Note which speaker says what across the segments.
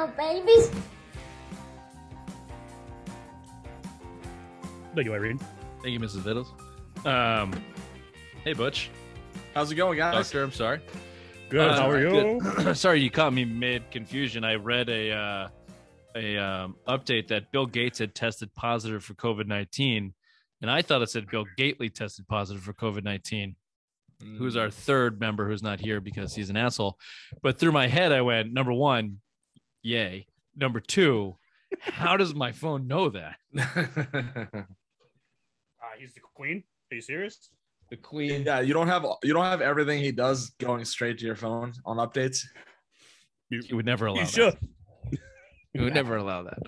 Speaker 1: Hello, babies.
Speaker 2: Thank you, Irene.
Speaker 3: Thank you, Mrs. Vittles. Um, hey, Butch.
Speaker 4: How's it going, guys?
Speaker 3: Doctor, I'm sorry.
Speaker 2: Good.
Speaker 3: Uh,
Speaker 2: How are you?
Speaker 3: sorry, you caught me mid confusion. I read a uh, a um, update that Bill Gates had tested positive for COVID nineteen, and I thought it said Bill Gately tested positive for COVID nineteen. Who's our third member who's not here because he's an asshole? But through my head, I went number one, yay. Number two, how does my phone know that?
Speaker 2: Uh, he's the queen. Are you serious?
Speaker 3: The Queen.
Speaker 4: yeah, you don't have you don't have everything he does going straight to your phone on updates.
Speaker 3: He would never allow
Speaker 2: You
Speaker 3: that.
Speaker 2: should.
Speaker 3: We would never allow that.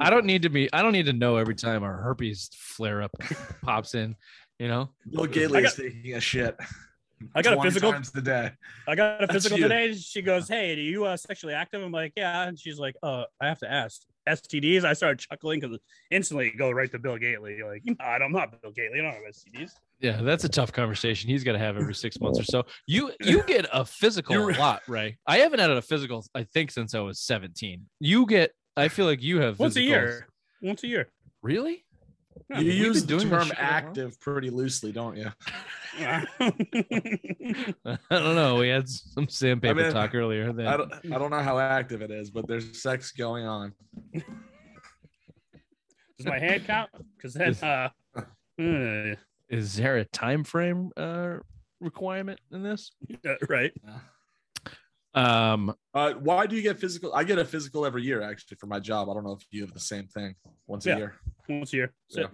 Speaker 3: I don't need to be. I don't need to know every time our herpes flare up pops in. You know.
Speaker 4: Bill Gately is taking a shit.
Speaker 2: I got a physical.
Speaker 4: times a day.
Speaker 2: I got a
Speaker 4: That's
Speaker 2: physical
Speaker 4: you.
Speaker 2: today. She goes, "Hey, are you uh, sexually active?" I'm like, "Yeah," and she's like, "Uh, I have to ask STDs." I started chuckling because instantly go right to Bill Gately. Like, "I don't- I'm not Bill Gately. I don't have STDs.
Speaker 3: Yeah, that's a tough conversation. He's got to have every six months or so. You you get a physical a lot, Ray. I haven't had a physical. I think since I was seventeen. You get. I feel like you have
Speaker 2: Once a year. Once a year.
Speaker 3: Really?
Speaker 2: Yeah,
Speaker 4: You
Speaker 3: we've
Speaker 4: use
Speaker 3: been
Speaker 4: the term
Speaker 3: shit a
Speaker 4: active pretty loosely, don't you?
Speaker 2: Yeah.
Speaker 3: I don't know. We had some sandpaper
Speaker 4: I mean,
Speaker 3: talk earlier. That
Speaker 4: I don't, I don't know how active it is, but there's sex going on.
Speaker 2: Does my hand count? Because then, uh, uh,
Speaker 3: is there a time frame uh, requirement in this?
Speaker 2: right.
Speaker 3: Um,
Speaker 4: Uh, why do you get physical? I get a physical every year actually for my job. I don't know if you have the same thing once
Speaker 2: Yeah.
Speaker 4: a year.
Speaker 2: Once a year. So,
Speaker 4: Yeah.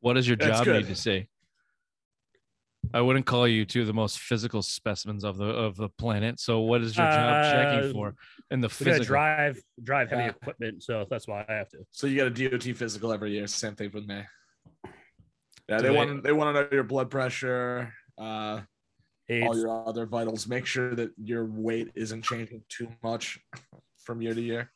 Speaker 3: What does your
Speaker 4: That's
Speaker 3: job
Speaker 4: good.
Speaker 3: need to see? I wouldn't call you two of the most physical specimens of the of the planet. So what is your job checking
Speaker 2: Uh,
Speaker 3: for in the physical?
Speaker 2: drive drive heavy
Speaker 4: Yeah.
Speaker 2: equipment, so that's why I have to.
Speaker 4: So you got a DOT physical every year. Same thing with me. Yeah,
Speaker 3: Do
Speaker 4: they
Speaker 3: they-
Speaker 4: want they want to know your blood pressure, uh, all your other vitals. Make sure that your weight isn't changing too much from year to year.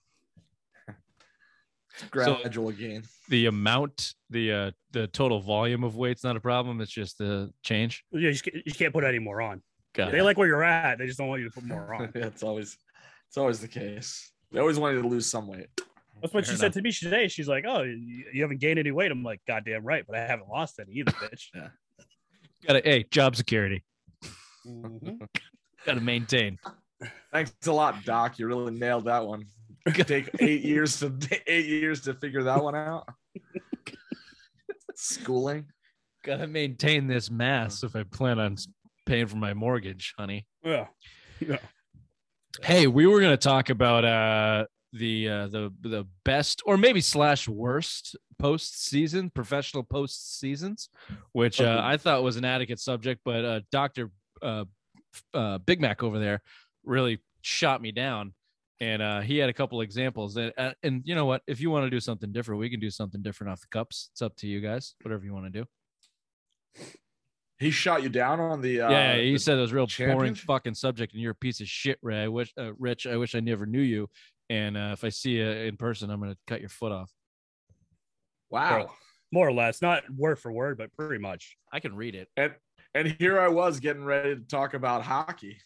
Speaker 4: Gradual gain.
Speaker 3: The amount, the uh the total volume of weight's not a problem. It's just the change.
Speaker 2: Yeah, you, just can't, you can't put any more on.
Speaker 3: Got
Speaker 2: They
Speaker 3: it.
Speaker 2: like where you're at. They just don't want you to put more on.
Speaker 4: yeah, it's always it's always the case. They always want you to lose some weight.
Speaker 2: That's what
Speaker 3: Fair
Speaker 2: she said to me today. She's like, "Oh, you, you haven't gained any weight." I'm like, "Goddamn right," but I haven't lost any either, bitch.
Speaker 3: Got it. Hey, job security.
Speaker 2: Mhm.
Speaker 3: Got to maintain.
Speaker 4: Thanks a lot, Doc. You really nailed that one. Take eight years to eight years to figure that one out. Schooling.
Speaker 3: Got to maintain this mass if I plan on paying for my mortgage, honey.
Speaker 2: Yeah. Yeah.
Speaker 3: Hey, we were going to talk about uh the uh the the best or maybe slash worst post season professional post seasons, which uh, I thought was an adequate subject, but uh Doctor uh, uh Big Mac over there really shot me down. And uh, he had a couple examples, and uh, and you know what? If you want to do something different, we can do something different off the cups. It's up to you guys. Whatever you want to do.
Speaker 4: He shot you down on the. Uh,
Speaker 3: yeah, he
Speaker 4: the-
Speaker 3: said it was a real boring fucking subject, and you're a piece of shit, Ray. I wish, uh, Rich. I wish I never knew you. And uh, if I see you in person, I'm gonna cut your foot off.
Speaker 4: Wow.
Speaker 2: More or less, not word for word, but pretty much.
Speaker 3: I can read it.
Speaker 4: And and here I was getting ready to talk about hockey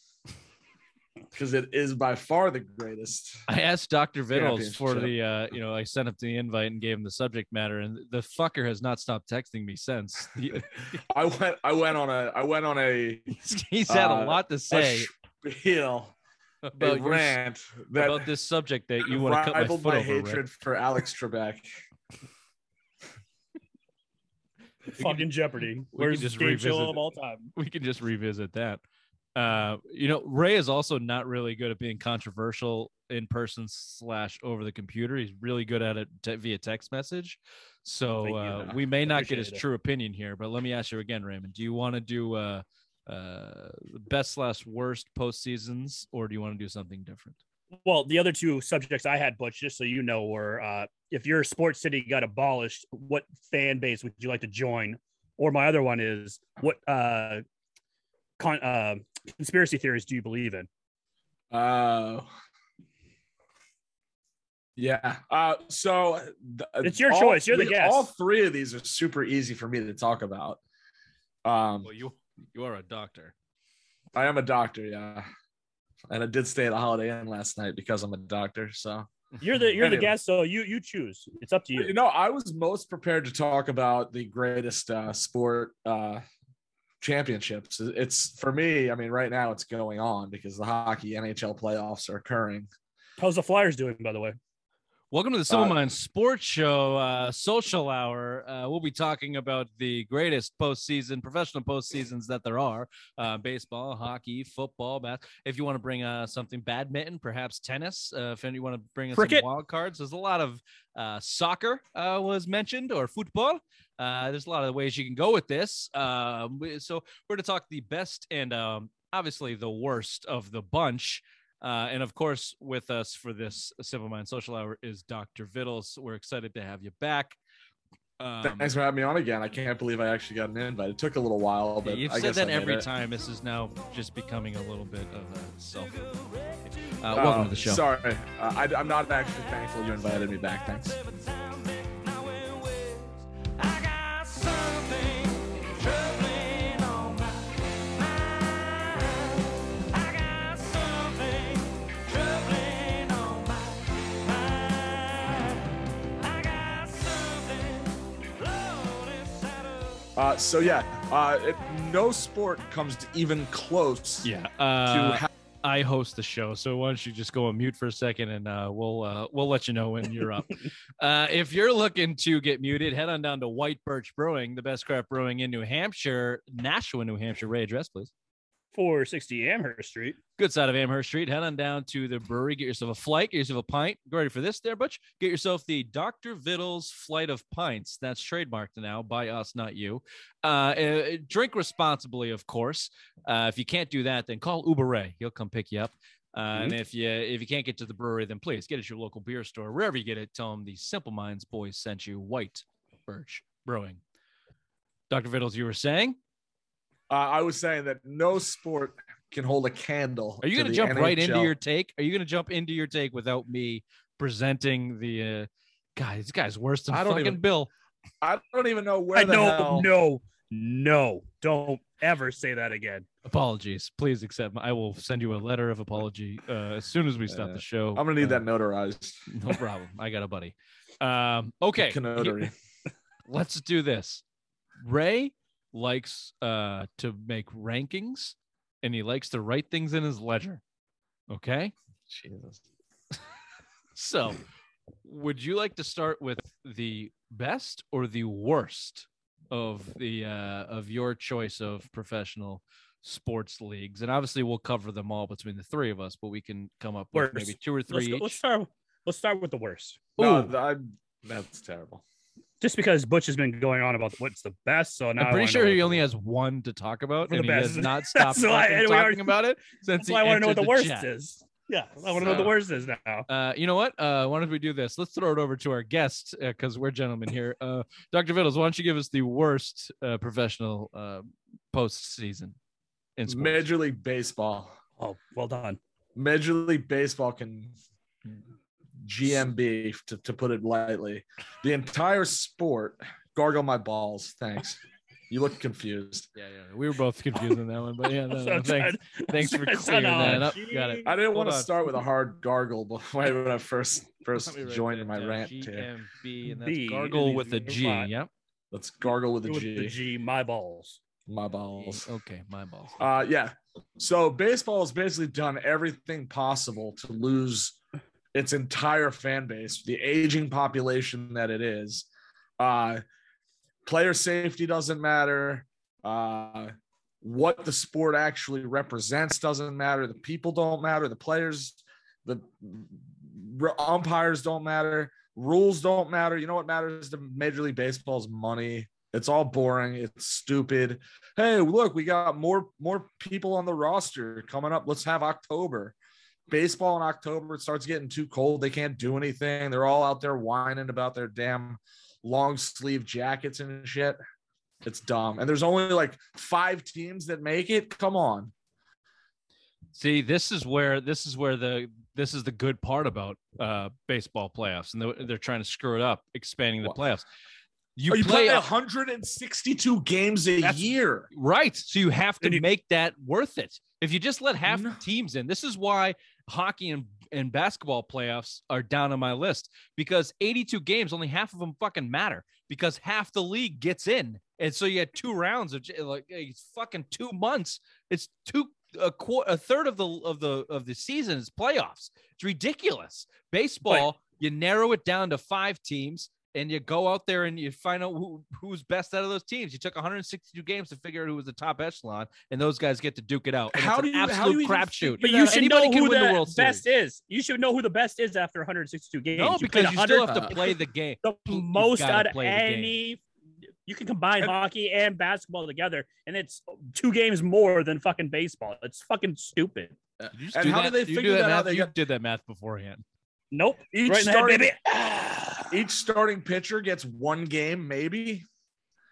Speaker 4: because it is by far the greatest.
Speaker 3: I asked Doctor Vittles for the, uh, you know, I sent up the invite and gave him the subject matter, and the fucker has not stopped texting me since.
Speaker 4: I went I went on a I went on a,
Speaker 3: he's, he's had a
Speaker 4: Uh,
Speaker 3: lot to
Speaker 4: a
Speaker 3: say
Speaker 4: spiel
Speaker 3: about
Speaker 4: a
Speaker 3: your,
Speaker 4: rant that
Speaker 3: about this subject that you want to cut my foot
Speaker 4: my
Speaker 3: over. Rick.
Speaker 4: hatred for Alex Trebek.
Speaker 2: Fucking Jeopardy.
Speaker 3: we can
Speaker 2: Where's
Speaker 3: just
Speaker 2: game
Speaker 3: revisit
Speaker 2: show of all time?
Speaker 3: we can just revisit that. Uh, you know, Ray is also not really good at being controversial in person slash over the computer. He's really good at it te- via text message. So uh, we may not get his
Speaker 2: it.
Speaker 3: true opinion here, but let me ask you again, Raymond. Do you want to do uh, uh, best slash worst post seasons, or do you want to do something different?
Speaker 2: Well, the other two subjects I had, Butch, just so you know, were uh, if your sports city got abolished, what fan base would you like to join? Or my other one is what uh, con- uh, conspiracy theories do you believe in?
Speaker 4: Uh, yeah. Uh, so th-
Speaker 2: It's your
Speaker 4: all
Speaker 2: choice. You're the guest.
Speaker 4: All three of these are super easy for me to talk about. Um,
Speaker 3: Well, you you are a doctor.
Speaker 4: I am a doctor, yeah. and I did stay at a Holiday Inn last night because I'm a doctor. So
Speaker 2: You're the you're the guest, so you you choose. It's up to
Speaker 4: you
Speaker 2: you.
Speaker 4: know, I was most prepared to talk about the greatest uh, sport uh, championships. It's for me. I mean, right now it's going on because the hockey NHL playoffs are occurring.
Speaker 2: How's the Flyers doing, by the way?
Speaker 3: Welcome to the Simple
Speaker 4: Uh,
Speaker 3: Minds Sports Show, uh, social hour. Uh, we'll be talking about the greatest postseason, professional postseasons that there are: uh, baseball, hockey, football, bath. If you want to bring uh, something, badminton, perhaps tennis. Uh, if you want to bring in some wild cards, there's a lot of uh, soccer uh, was mentioned or football. Uh, there's a lot of ways you can go with this. We- so we're going to talk the best and um, obviously the worst of the bunch. Uh, and of course, with us for this Simple Mind Social Hour is Dr. Vittles. We're excited to have you back. Um,
Speaker 4: Thanks for having me on again. I can't believe I actually got an invite. It took a little while, but
Speaker 3: You've
Speaker 4: I
Speaker 3: said
Speaker 4: guess
Speaker 3: that every
Speaker 4: it.
Speaker 3: time. This is now just becoming a little bit of a self. Uh,
Speaker 4: Oh,
Speaker 3: welcome to the show.
Speaker 4: Sorry, uh, I, I'm not actually thankful you invited me back. Thanks. Uh, so yeah, uh, it, no sport comes to even close
Speaker 3: Yeah.
Speaker 4: to
Speaker 3: Uh,
Speaker 4: ha-
Speaker 3: I host the show, so why don't you just go on mute for a second, and uh, we'll uh, we'll let you know when you're up. uh, if you're looking to get muted, head on down to White Birch Brewing, the best craft brewing in New Hampshire, Nashua, New Hampshire. Ray, address please.
Speaker 2: 460 Amherst Street.
Speaker 3: Good side of Amherst Street. Head on down to the brewery. Get yourself a flight. Get yourself a pint. Get ready for this, there, Butch. Get yourself the Dr. Vittles Flight of Pints. That's trademarked now by us, not you. Uh, uh, drink responsibly, of course. Uh, if you can't do that, then call Uber Ray. He'll come pick you up. Uh, And if you if you can't get to the brewery, then please get it at your local beer store. Wherever you get it, tell them the Simple Minds boys sent you. White Birch Brewing. Dr. Vittles, you were saying?
Speaker 4: Uh, I was saying that no sport can hold a candle.
Speaker 3: Are you going to
Speaker 4: the
Speaker 3: jump right into your take? Are you going to jump into your take without me presenting the uh guy? This guy's worse than
Speaker 4: I don't
Speaker 3: fucking
Speaker 4: even-
Speaker 3: Bill.
Speaker 4: I don't even know where
Speaker 2: I
Speaker 4: the
Speaker 2: no,
Speaker 4: hell.
Speaker 2: no, no. Don't ever say that again.
Speaker 3: Apologies. Please accept. My, I will send you a letter of apology uh, as soon as we stop
Speaker 4: Uh,
Speaker 3: the show.
Speaker 4: I'm gonna need
Speaker 3: Uh,
Speaker 4: that notarized.
Speaker 3: No problem. I got a buddy. Um, okay.
Speaker 4: Canotary.
Speaker 3: Let's do this. Ray likes uh to make rankings and he likes to write things in his ledger. Okay.
Speaker 4: Jesus.
Speaker 3: So, would you like to start with the best or the worst of the uh, of your choice of professional sports leagues? And obviously, we'll cover them all between the three of us, but we can come up with
Speaker 2: Worst.
Speaker 3: maybe two or
Speaker 2: Let's,
Speaker 3: three
Speaker 2: go,
Speaker 3: each.
Speaker 2: let's start. Let's start with the worst.
Speaker 4: No,
Speaker 3: Ooh.
Speaker 4: th- I, that's terrible.
Speaker 2: Just because Butch has been going on about what's the best, so now I
Speaker 3: I'm pretty sure he only has one to talk about, and
Speaker 2: the
Speaker 3: he has not stopped
Speaker 2: That's why-
Speaker 3: fucking
Speaker 2: and we
Speaker 3: talking
Speaker 2: already-
Speaker 3: about it since
Speaker 2: That's
Speaker 3: he
Speaker 2: why I want to know what
Speaker 3: entered
Speaker 2: the worst
Speaker 3: chat.
Speaker 2: is. Yeah, I want to know what the worst is now.
Speaker 3: Uh, you know what? Uh, why don't we do this? Let's throw it over to our guest because we're gentlemen here. Uh, Dr. Vittles, why don't you give us the worst uh, professional uh, postseason in sports?
Speaker 4: Major League Baseball.
Speaker 2: Oh, well done.
Speaker 4: Major League Baseball can GMB to, to put it lightly. The entire sport. Gargle my balls. Thanks. You look confused.
Speaker 3: Yeah, yeah, we were both confused on that one, but yeah, no, no, thanks, thanks for clearing that up. Got it.
Speaker 4: I didn't want
Speaker 3: Hold
Speaker 4: to
Speaker 3: on.
Speaker 4: start with a hard gargle before when I first first
Speaker 3: Let
Speaker 4: joined
Speaker 3: that
Speaker 4: my
Speaker 3: down.
Speaker 4: rant here.
Speaker 3: GMB, and that's
Speaker 2: B,
Speaker 3: gargle
Speaker 2: and
Speaker 3: with a
Speaker 2: he's
Speaker 3: G. Yep.
Speaker 4: Let's gargle with a
Speaker 2: With the G, my balls.
Speaker 4: My balls.
Speaker 3: Okay, my balls.
Speaker 4: Uh, yeah. So baseball has basically done everything possible to lose its entire fan base, the aging population that it is. Uh, player safety doesn't matter. Uh, what the sport actually represents doesn't matter. The people don't matter. The players, the umpires don't matter. Rules don't matter. You know what matters to Major League Baseball's money. It's all boring. It's stupid hey look we got more more people on the roster coming up let's have october baseball in october it starts getting too cold they can't do anything they're all out there whining about their damn long sleeve jackets and shit it's dumb and there's only like five teams that make it come on
Speaker 3: See, this is where this is where the this is the good part about uh baseball playoffs, and they're, they're trying to screw it up, expanding the playoffs. You
Speaker 4: you
Speaker 3: play
Speaker 4: play 162 games a year.
Speaker 3: Right. So you have to
Speaker 2: you-
Speaker 3: make that worth it. If you just let half
Speaker 4: No.
Speaker 3: the teams in, this is why hockey and, and basketball playoffs are down on my list because 82 games, only half of them fucking matter because half the league gets in. And so you had two rounds of like it's fucking two months. It's two a quarter, a third of the of the of the season is playoffs. It's ridiculous. Baseball, you narrow it down to five teams and you go out there and you find out who, who's best out of those teams. You took 162 games to figure out who was the top echelon, and those guys get to duke it out. And
Speaker 4: How
Speaker 3: it's
Speaker 4: do
Speaker 3: an
Speaker 4: you- how do you even
Speaker 3: crapshoot.
Speaker 2: But you should
Speaker 3: Anybody
Speaker 2: know
Speaker 3: can
Speaker 2: who
Speaker 3: the
Speaker 2: the
Speaker 3: World
Speaker 2: best
Speaker 3: Series.
Speaker 2: is. You should know who the best is after 162 games.
Speaker 3: No,
Speaker 2: You
Speaker 3: because you still have to play the game.
Speaker 2: the
Speaker 3: You've
Speaker 2: most out of
Speaker 3: play the game.
Speaker 2: any. You can combine
Speaker 4: And-
Speaker 2: hockey and basketball together, and it's two games more than fucking baseball. It's fucking stupid.
Speaker 3: Did you just
Speaker 4: And
Speaker 3: do
Speaker 4: how
Speaker 3: that?
Speaker 4: do they
Speaker 3: you do
Speaker 4: figure that out?
Speaker 3: math?
Speaker 4: They
Speaker 3: You
Speaker 4: got-
Speaker 3: did that math beforehand.
Speaker 2: Nope.
Speaker 4: Each
Speaker 2: right head,
Speaker 4: starting,
Speaker 2: baby.
Speaker 4: each starting pitcher gets one game, maybe.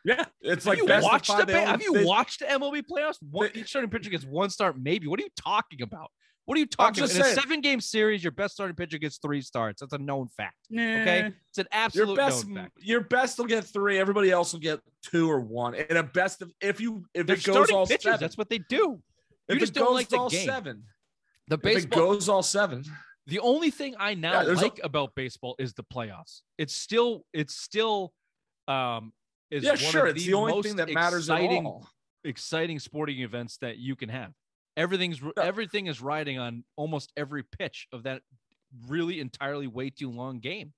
Speaker 2: Yeah.
Speaker 4: It's
Speaker 3: Have
Speaker 4: like
Speaker 3: you
Speaker 4: best
Speaker 3: watched
Speaker 4: five,
Speaker 3: the? ba- Have you
Speaker 4: they-
Speaker 3: watched the MLB playoffs? One,
Speaker 4: they-
Speaker 3: each starting pitcher gets one start, maybe. What are you talking about? What are you talking about? In a seven-game series, your best starting pitcher gets three starts. That's a known fact.
Speaker 2: Nah.
Speaker 3: Okay, it's an absolute Your
Speaker 4: best,
Speaker 3: known fact.
Speaker 4: your best will get three. Everybody else will get two or one. And a best of if you if
Speaker 3: They're
Speaker 4: it goes all
Speaker 3: pitchers.
Speaker 4: seven.
Speaker 3: That's what they do. You just
Speaker 4: it
Speaker 3: don't
Speaker 4: goes
Speaker 3: like the
Speaker 4: all
Speaker 3: game.
Speaker 4: seven.
Speaker 3: The
Speaker 4: If it
Speaker 3: baseball.
Speaker 4: goes all seven.
Speaker 3: The only thing I now
Speaker 4: Yeah, there's a-
Speaker 3: like about baseball is the playoffs. It's still, it's still, um, is
Speaker 4: Yeah,
Speaker 3: one
Speaker 4: sure.
Speaker 3: Of
Speaker 4: It's the only
Speaker 3: most
Speaker 4: thing that matters at
Speaker 3: exciting,
Speaker 4: all.
Speaker 3: exciting sporting events that you can have. Everything's
Speaker 4: Yeah.
Speaker 3: everything is riding on almost every pitch of that really entirely way too long game,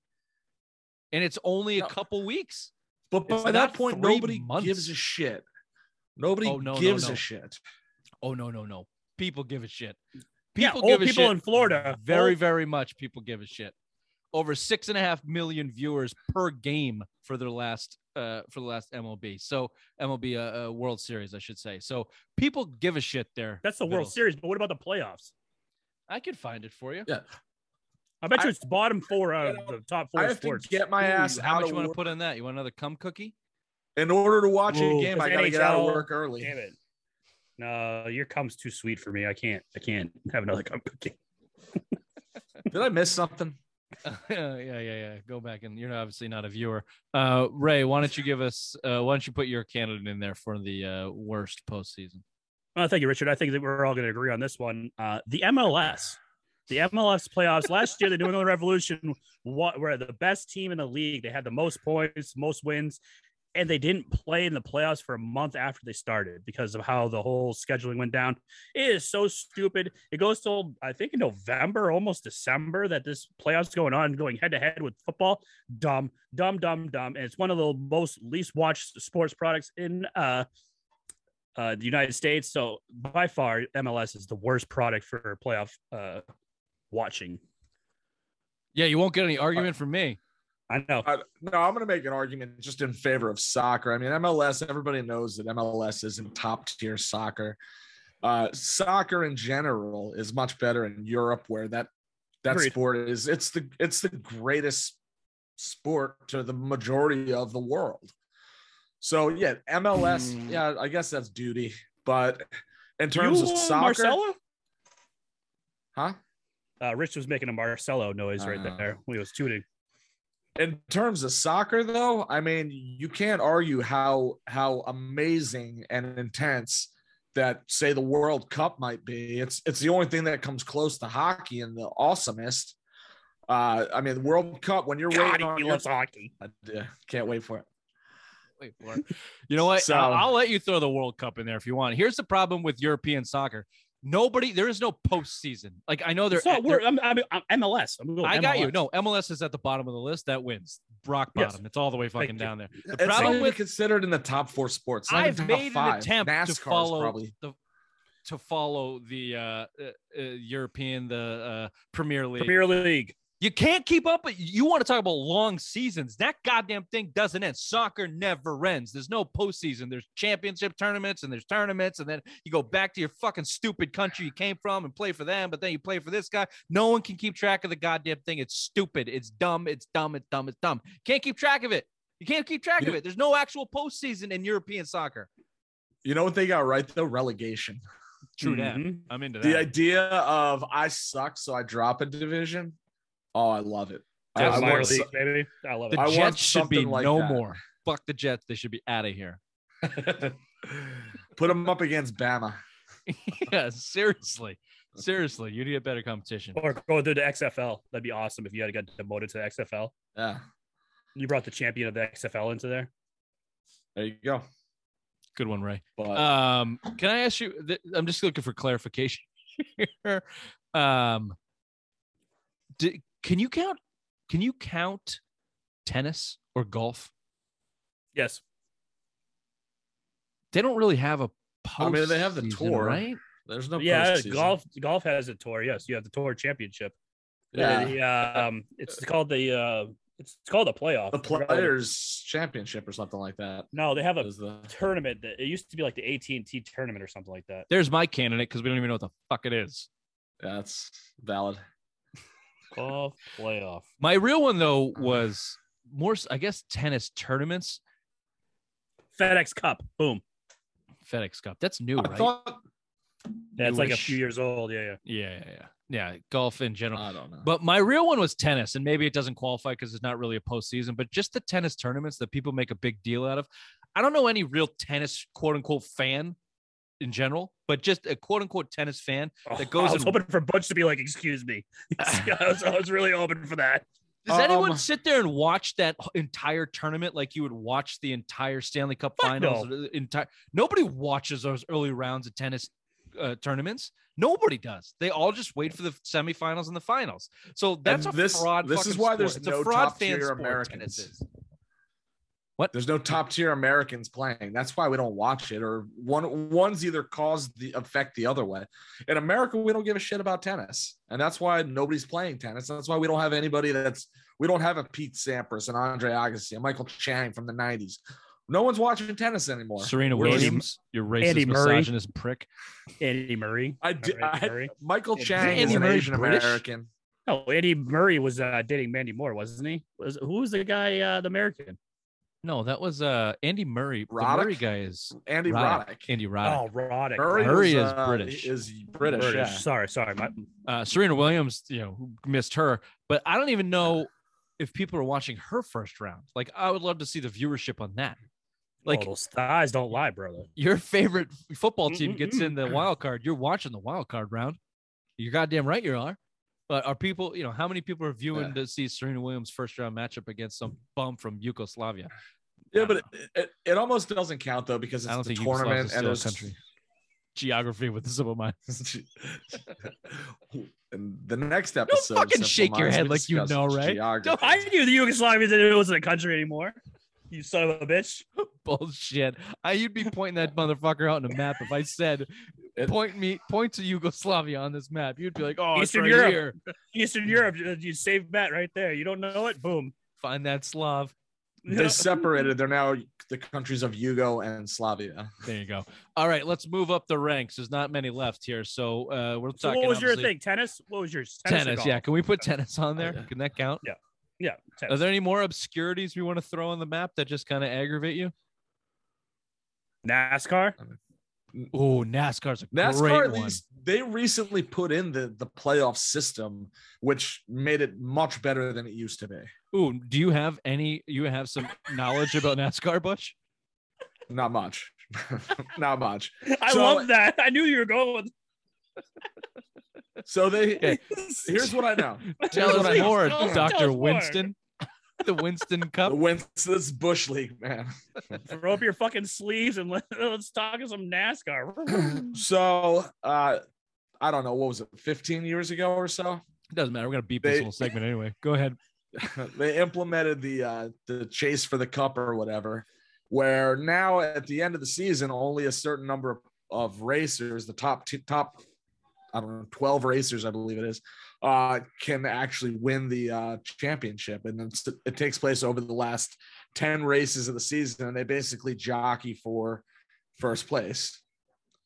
Speaker 3: and it's only a
Speaker 4: No.
Speaker 3: couple weeks.
Speaker 4: But
Speaker 3: It's
Speaker 4: by that point, nobody
Speaker 3: months.
Speaker 4: gives a shit. Nobody
Speaker 3: Oh, no,
Speaker 4: gives
Speaker 3: no.
Speaker 4: a shit.
Speaker 3: Oh no, no, no! People give a shit.
Speaker 2: Yeah,
Speaker 3: People
Speaker 2: old
Speaker 3: give a
Speaker 2: people
Speaker 3: shit.
Speaker 2: in Florida,
Speaker 3: Very,
Speaker 2: old-
Speaker 3: very much. People give a shit. Over six and a half million viewers per game for their last uh for the last MLB. So MLB uh, uh, World Series, I should say. So people give a shit there.
Speaker 2: That's the World
Speaker 3: Vittles.
Speaker 2: Series, but what about the playoffs?
Speaker 3: I could find it for you.
Speaker 4: Yeah.
Speaker 2: I bet you
Speaker 4: I-
Speaker 2: it's bottom four out of the top
Speaker 4: I
Speaker 2: four
Speaker 4: have
Speaker 2: sports.
Speaker 4: to get my
Speaker 3: Ooh,
Speaker 4: ass
Speaker 3: How much
Speaker 4: of
Speaker 3: you want to put in that? You want another cum cookie?
Speaker 4: In order to watch
Speaker 2: Ooh,
Speaker 4: a game, I gotta get out of work early.
Speaker 2: Damn it. No, your cum's too sweet for me. I can't. I can't have another cum cookie.
Speaker 4: Did I miss something?
Speaker 3: yeah, yeah, yeah. Go back and you're obviously not a viewer. Uh, Ray, why don't you give us? Uh, why don't you put your candidate in there for the uh, worst postseason?
Speaker 2: Well, thank you, Richard. I think that we're all going to agree on this one. Uh, the MLS, the MLS playoffs last year, the New England Revolution wa- were the best team in the league. They had the most points, most wins, and they didn't play in the playoffs for a month after they started because of how the whole scheduling went down. It is so stupid. It goes till I think in November, almost December, that this playoffs going on, going head to head with football. Dumb, dumb, dumb, dumb. And it's one of the most least watched sports products in uh uh, the United States. So by far, MLS is the worst product for playoff uh, watching.
Speaker 3: Yeah, you won't get any argument from me.
Speaker 2: I know.
Speaker 4: I, no, I'm going to make an argument just in favor of soccer. I mean, MLS, everybody knows that MLS isn't top tier soccer. Uh, soccer in general is much better in Europe, where that that
Speaker 2: Agreed.
Speaker 4: sport is it's the it's the greatest sport to the majority of the world. So yeah, MLS,
Speaker 2: Hmm.
Speaker 4: yeah, I guess that's duty. But in terms
Speaker 2: You,
Speaker 4: of soccer,
Speaker 2: Marcelo?
Speaker 4: huh?
Speaker 2: Uh, Rich was making a Marcelo noise right
Speaker 4: Uh.
Speaker 2: there he was tooting.
Speaker 4: In terms of soccer though i mean you can't argue how how amazing and intense that say the world cup might be it's it's the only thing that comes close to hockey and the awesomest uh i mean the world cup when you're
Speaker 2: God,
Speaker 4: waiting on
Speaker 2: he
Speaker 4: your,
Speaker 2: loves hockey.
Speaker 4: I uh, can't wait for it
Speaker 3: Wait for it. You know what?
Speaker 4: So-
Speaker 3: I'll, I'll let you throw the World Cup in there if you want. Here's the problem with European soccer. Nobody, there is no postseason. Like I know there.
Speaker 2: It's not, we're, I'm, I'm, I'm MLS. I'm
Speaker 3: I got you.
Speaker 2: MLS.
Speaker 3: No, MLS is at the bottom of the list. That wins. Rock
Speaker 2: Yes.
Speaker 3: bottom. It's all the way fucking
Speaker 2: you.
Speaker 3: down there.
Speaker 4: it's
Speaker 3: problem with-
Speaker 4: considered in the top four sports not
Speaker 3: I've
Speaker 4: even top
Speaker 3: made an attempt
Speaker 4: NASCAR
Speaker 3: to follow
Speaker 4: probably
Speaker 3: the to follow the uh, uh, uh, European, the uh, Premier League.
Speaker 2: Premier League.
Speaker 3: You can't keep up. But you want to talk about long seasons? That goddamn thing doesn't end. Soccer never ends. There's no postseason. There's championship tournaments and there's tournaments, and then you go back to your fucking stupid country you came from and play for them. But then you play for this guy. No one can keep track of the goddamn thing. It's stupid. It's dumb. It's dumb. It's dumb. It's dumb. Can't keep track of it. You can't keep track of it. There's no actual postseason in European soccer.
Speaker 4: you know what they got right though relegation
Speaker 3: True that.
Speaker 2: Mhm.
Speaker 3: I'm into that.
Speaker 4: the idea of i suck so i drop a division oh i love it I-
Speaker 2: That's
Speaker 4: I
Speaker 2: minor
Speaker 4: want so-
Speaker 2: league, baby. I love it.
Speaker 3: The
Speaker 4: I want
Speaker 3: Jets should be
Speaker 4: like
Speaker 3: no
Speaker 4: that.
Speaker 3: more. fuck the Jets. They should be out of here.
Speaker 4: Put them up against Bama.
Speaker 3: yeah, seriously, seriously, you need a better competition.
Speaker 2: Or go through the XFL. That'd be awesome if you had to get demoted to the XFL.
Speaker 4: Yeah,
Speaker 2: You brought the champion of the XFL into there.
Speaker 4: there you go.
Speaker 3: Good one, Ray.
Speaker 4: But
Speaker 3: Um, can I ask you? th- I'm just looking for clarification here. Um, d- can you count? Can you count tennis or golf?
Speaker 2: Yes.
Speaker 3: They don't really have a.
Speaker 4: I mean, they have the
Speaker 3: postseason,
Speaker 4: tour.
Speaker 3: right?
Speaker 4: there's no
Speaker 2: yeah,
Speaker 4: postseason.
Speaker 2: golf golf has a tour. Yes, you have the tour championship.
Speaker 4: Yeah,
Speaker 2: The, um, it's called the uh, it's called the playoff.
Speaker 4: the
Speaker 2: I forgot
Speaker 4: Players Championship or something like that.
Speaker 2: No, they have a
Speaker 4: the
Speaker 2: tournament that it used to be like the AT and T tournament or something like that.
Speaker 3: There's my candidate because we don't even know what the fuck it is.
Speaker 4: that's valid.
Speaker 2: Golf playoff.
Speaker 3: My real one though was more, I guess, tennis tournaments.
Speaker 2: FedEx Cup. Boom.
Speaker 3: FedEx Cup. That's new,
Speaker 4: I
Speaker 3: right?
Speaker 4: thought
Speaker 2: That's like a few years old. Yeah, yeah.
Speaker 3: yeah, yeah, yeah. Yeah, golf in general.
Speaker 4: I don't know.
Speaker 3: But my real one was tennis, and maybe it doesn't qualify because it's not really a postseason, but just the tennis tournaments that people make a big deal out of. I don't know any real tennis quote unquote fan in general, but just a quote unquote tennis fan. That goes
Speaker 2: I was
Speaker 3: in-
Speaker 2: hoping for Butch to be like, "Excuse me." I, was, I was really hoping for that.
Speaker 3: Does anyone
Speaker 4: Um,
Speaker 3: sit there and watch that entire tournament like you would watch the entire Stanley Cup finals?
Speaker 2: no.
Speaker 3: or Entire nobody watches those early rounds of tennis uh, tournaments. Nobody does. They all just wait for the semifinals and the finals. So that's
Speaker 4: And
Speaker 3: a
Speaker 4: this-
Speaker 3: fraud.
Speaker 4: this is why
Speaker 3: sport.
Speaker 4: there's
Speaker 3: It's a
Speaker 4: no
Speaker 3: fraud fan
Speaker 4: top-tier
Speaker 3: sport,
Speaker 4: Americans.
Speaker 3: Tennis is.
Speaker 4: There's no top tier Americans playing. That's why we don't watch it, or one one's either cause the effect the other way. In America, we don't give a shit about tennis, and that's why nobody's playing tennis. That's why we don't have anybody that's we don't have a Pete Sampras, and Andre Agassi, and Michael Chang from the '90s. No one's watching tennis anymore.
Speaker 3: Serena
Speaker 4: We're just-
Speaker 3: Williams, you racist,
Speaker 2: Andy Murray.
Speaker 3: misogynist prick.
Speaker 2: Andy Murray.
Speaker 4: I, did,
Speaker 2: Andy
Speaker 4: I
Speaker 2: Murray?
Speaker 4: Michael
Speaker 2: Andy-
Speaker 4: Chang
Speaker 3: Andy
Speaker 4: is an
Speaker 3: Murray
Speaker 4: Asian
Speaker 3: British?
Speaker 4: American.
Speaker 2: Oh, Andy Murray was uh, dating Mandy Moore, wasn't he? Was who was the guy? Uh, the American.
Speaker 3: No, that was uh Andy Murray. The
Speaker 4: Roddick?
Speaker 3: Murray guy is
Speaker 4: Andy
Speaker 3: Roddick.
Speaker 4: Roddick.
Speaker 3: Andy Roddick.
Speaker 2: Oh, Roddick.
Speaker 4: Murray,
Speaker 3: Murray
Speaker 4: was,
Speaker 3: is
Speaker 4: uh,
Speaker 3: British.
Speaker 4: Is British,
Speaker 2: British.
Speaker 4: yeah.
Speaker 2: Sorry, sorry. My,
Speaker 3: uh, Serena Williams, you know, missed her, but I don't even know if people are watching her first round. Like, I would love to see the viewership on that. Like,
Speaker 2: like those thighs don't lie, brother.
Speaker 3: your favorite football team gets in the wild card, you're watching the wild card round. You're goddamn right you are. But are people, you know, how many people are viewing
Speaker 4: Yeah.
Speaker 3: to see Serena Williams first round matchup against some bum from Yugoslavia?
Speaker 4: Yeah, but it, it, it almost doesn't count though because
Speaker 3: I don't
Speaker 4: it's the
Speaker 3: think
Speaker 4: tournament and
Speaker 3: still a
Speaker 4: there's
Speaker 3: country. Geography with the simple mind.
Speaker 4: and the next episode.
Speaker 3: don't
Speaker 4: fucking
Speaker 3: shake your head like you know, right?
Speaker 4: geography.
Speaker 2: I knew the Yugoslavia that it wasn't a country anymore. You son of a bitch.
Speaker 3: Bullshit. I, you'd be pointing that motherfucker out on a map if I said point me point to Yugoslavia on this map. You'd be like, oh,
Speaker 2: Eastern
Speaker 3: it's right
Speaker 2: Europe.
Speaker 3: here.
Speaker 2: Eastern Europe, you- you save bet right there. You don't know it? Boom.
Speaker 3: Find that Slav.
Speaker 4: They separated. They're now the countries of Yugo and Slavia.
Speaker 3: There you go. All right, let's move up the ranks. There's not many left here, so uh, we're
Speaker 2: So
Speaker 3: talking.
Speaker 2: what was your
Speaker 3: obviously-
Speaker 2: thing? Tennis? What was yours?
Speaker 3: Tennis.
Speaker 2: or golf?
Speaker 3: yeah, can we put tennis on there?
Speaker 4: yeah.
Speaker 3: Can that count?
Speaker 2: Yeah.
Speaker 3: Are
Speaker 2: Tennis.
Speaker 3: there any more obscurities we want to throw on the map that just kind of aggravate you?
Speaker 2: NASCAR?
Speaker 3: Oh, NASCAR's a
Speaker 4: NASCAR
Speaker 3: great
Speaker 4: at
Speaker 3: one.
Speaker 4: least they recently put in the the playoff system, which made it much better than it used to be.
Speaker 3: Ooh, do you have any? You have some knowledge about NASCAR, Bush?
Speaker 4: Not much. Not much.
Speaker 2: I
Speaker 4: So-
Speaker 2: love that. I knew you were going.
Speaker 4: So they
Speaker 3: Okay.
Speaker 4: here's what I know.
Speaker 3: Tell us
Speaker 4: what I know.
Speaker 3: more, Doctor. Winston. The Winston Cup.
Speaker 4: The wins this Bush League, man.
Speaker 2: Throw up your fucking sleeves and let, let's talk some NASCAR.
Speaker 4: so uh I don't know, what was it, 15 years ago or so?
Speaker 3: It doesn't matter. We're gonna beat this
Speaker 4: They-
Speaker 3: whole segment anyway. Go ahead.
Speaker 4: they implemented the uh the chase for the cup or whatever where now at the end of the season only a certain number of, of racers the top t- top i don't know 12 racers i believe it is uh can actually win the uh championship and it's, it takes place over the last 10 races of the season and they basically jockey for first place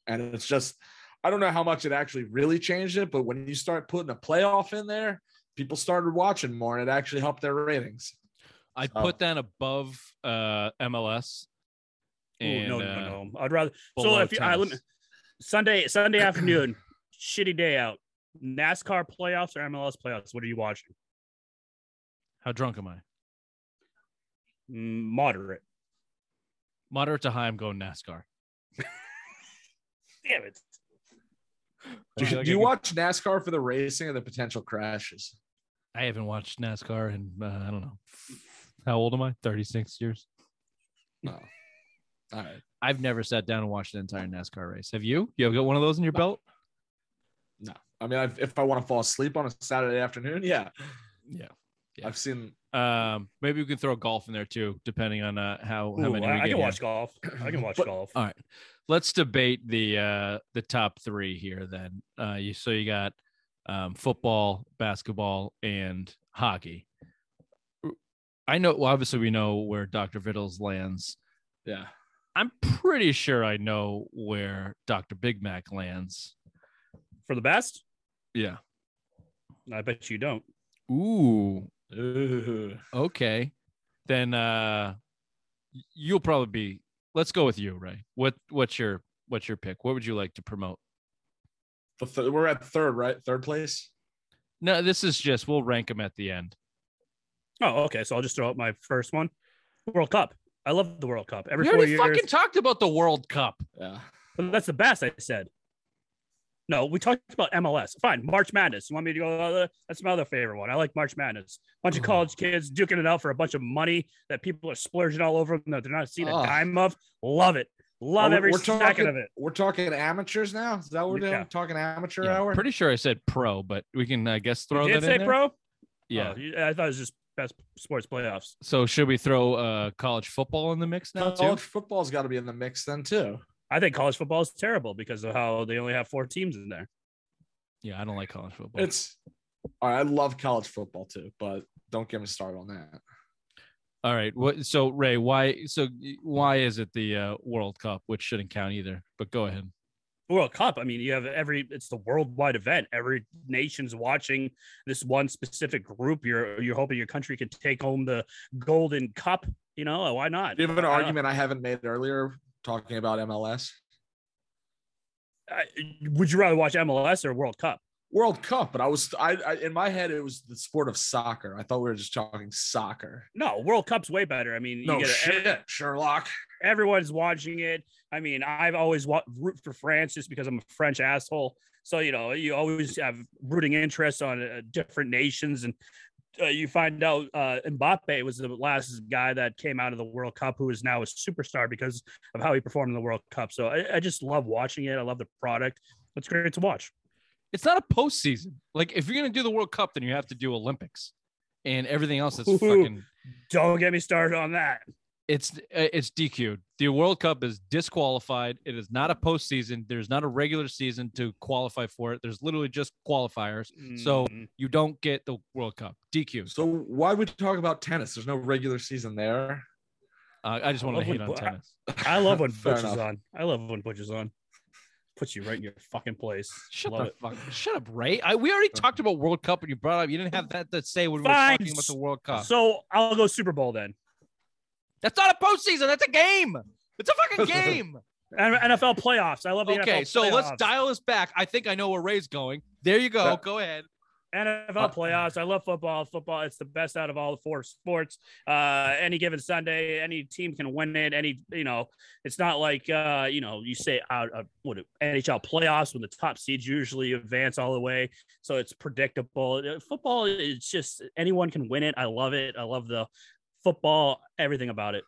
Speaker 4: and it's just i don't know how much it actually really changed it but when you start putting a playoff in there people started watching more and it actually helped their ratings.
Speaker 3: I
Speaker 4: So-
Speaker 3: put that above uh, MLS.
Speaker 2: Ooh,
Speaker 3: And,
Speaker 2: no,
Speaker 3: uh,
Speaker 2: no, no. I'd rather. So if you, I, let me. Sunday Sunday afternoon, shitty day out. NASCAR playoffs or MLS playoffs? What are you watching?
Speaker 3: How drunk am I?
Speaker 2: Mm, Moderate.
Speaker 3: Moderate to high, I'm going NASCAR.
Speaker 2: Damn it.
Speaker 4: Do, you-
Speaker 3: like
Speaker 4: do you
Speaker 3: could-
Speaker 4: watch NASCAR for the racing or the potential crashes?
Speaker 3: I haven't watched NASCAR in uh, I don't know. How old am I? 36 years.
Speaker 4: No. All right.
Speaker 3: I've never sat down and watched an entire NASCAR race. Have you? You have got one of those in your belt?
Speaker 4: No. I mean, I've, if I want to fall asleep on a Saturday afternoon, yeah.
Speaker 3: Yeah. Yeah.
Speaker 4: I've seen.
Speaker 3: Um, maybe we can throw golf in there too, depending on uh, how how
Speaker 2: Ooh,
Speaker 3: many
Speaker 2: I,
Speaker 3: we
Speaker 2: I
Speaker 3: get
Speaker 2: can
Speaker 3: here.
Speaker 2: watch golf. I can watch
Speaker 4: But-
Speaker 2: golf.
Speaker 3: All right, let's debate the uh the top three here. Then, uh, you so you got um, football, basketball, and hockey. I know. Well, obviously, we know where Dr. Vittles lands.
Speaker 4: Yeah.
Speaker 3: I'm pretty sure I know where Dr. Big Mac lands.
Speaker 2: For the best?
Speaker 3: Yeah.
Speaker 2: I bet you don't.
Speaker 3: Ooh.
Speaker 4: Ooh.
Speaker 3: Okay. Then uh you'll probably be let's go with you, Ray. What what's your what's your pick? What would you like to promote?
Speaker 4: The th- we're at third, right? Third place.
Speaker 3: No, this is just we'll rank them at the end.
Speaker 2: Oh, okay. So I'll just throw out my first one. World Cup. I love the World Cup. Every
Speaker 3: We
Speaker 2: four
Speaker 3: already
Speaker 2: years.
Speaker 3: fucking talked about the World Cup.
Speaker 4: Yeah.
Speaker 2: But that's the best I said. No, we talked about MLS. Fine, March Madness. You want me to go? Uh, that's my other favorite one. I like March Madness. Bunch of
Speaker 4: Oh.
Speaker 2: college kids duking it out for a bunch of money that people are splurging all over them that they're not seeing a dime of. Love it. Love
Speaker 4: Oh,
Speaker 2: every
Speaker 4: we're
Speaker 2: second
Speaker 4: talking,
Speaker 2: of it.
Speaker 4: We're talking amateurs now. Is that what we're doing? Talking amateur
Speaker 3: Yeah,
Speaker 4: hour.
Speaker 3: pretty sure I said pro, but we can I guess throw
Speaker 2: you
Speaker 3: that
Speaker 2: did say
Speaker 3: in there.
Speaker 2: pro?
Speaker 3: Yeah.
Speaker 2: Oh, I thought it was just best sports playoffs.
Speaker 3: So should we throw uh college football in the mix now too?
Speaker 4: College football's got to be in the mix then too.
Speaker 2: I think college football is terrible because of how they only have four teams in there.
Speaker 3: Yeah, I don't like college football.
Speaker 4: It's all right. I love college football too, but don't get me started on that.
Speaker 3: All right. What so Ray, why so why is it the uh, World Cup, which shouldn't count either? But go ahead.
Speaker 2: World Cup. I mean, you have every it's the worldwide event. Every nation's watching this one specific group. You're you're hoping your country can take home the golden cup. You know, why not?
Speaker 4: Do you have an
Speaker 2: Uh,
Speaker 4: argument I haven't made earlier talking about MLS?
Speaker 2: I- would you rather watch MLS or World Cup?
Speaker 4: World Cup, but I was I, I in my head it was the sport of soccer. I thought we were just talking soccer.
Speaker 2: No, World Cup's way better. I mean, you
Speaker 4: No
Speaker 2: get a-
Speaker 4: shit, Sherlock.
Speaker 2: everyone's watching it. I mean, I've always wa- root for France just because I'm a French asshole. So you know, you always have rooting interest on uh, different nations, and uh, you find out uh, Mbappe was the last guy that came out of the World Cup who is now a superstar because of how he performed in the World Cup. So I, I just love watching it. I love the product. It's great to watch.
Speaker 3: It's not a postseason. Like if you're gonna do the World Cup, then you have to do Olympics and everything else is
Speaker 2: Ooh.
Speaker 3: fucking
Speaker 2: Don't get me started on that.
Speaker 3: It's it's DQ'd. The World Cup is disqualified. It is not a postseason. There's not a regular season to qualify for it. There's literally just qualifiers. So
Speaker 2: Mm,
Speaker 3: you don't get the World Cup. DQ.
Speaker 4: So why would you talk about tennis? There's no regular season there.
Speaker 3: Uh, I just
Speaker 2: I
Speaker 3: want to hate
Speaker 2: when-
Speaker 3: on tennis.
Speaker 2: I love when
Speaker 4: Fair
Speaker 2: Butch is on. I love when Butch is on. Puts you right in your fucking place.
Speaker 3: Shut
Speaker 2: love
Speaker 3: the
Speaker 2: it.
Speaker 3: fuck. Shut up, Ray. I, we already talked about World Cup and you brought up. You didn't have that to say when we were talking about the World Cup.
Speaker 2: So I'll go Super Bowl then.
Speaker 3: That's not a postseason. That's a game. It's a fucking game.
Speaker 2: NFL playoffs. I love the
Speaker 3: okay,
Speaker 2: NFL
Speaker 3: so let's dial this back. I think I know where Ray's going. There you go.
Speaker 4: That-
Speaker 3: Go ahead.
Speaker 2: NFL
Speaker 4: Uh,
Speaker 2: playoffs. I love football. Football, it's the best out of all the four sports. Uh, any given Sunday, any team can win it. Any, you know, it's not like uh, you know, you say out uh, what NHL playoffs when the top seeds usually advance all the way, so it's predictable. Football, it's just anyone can win it. I love it. I love the football, everything about it.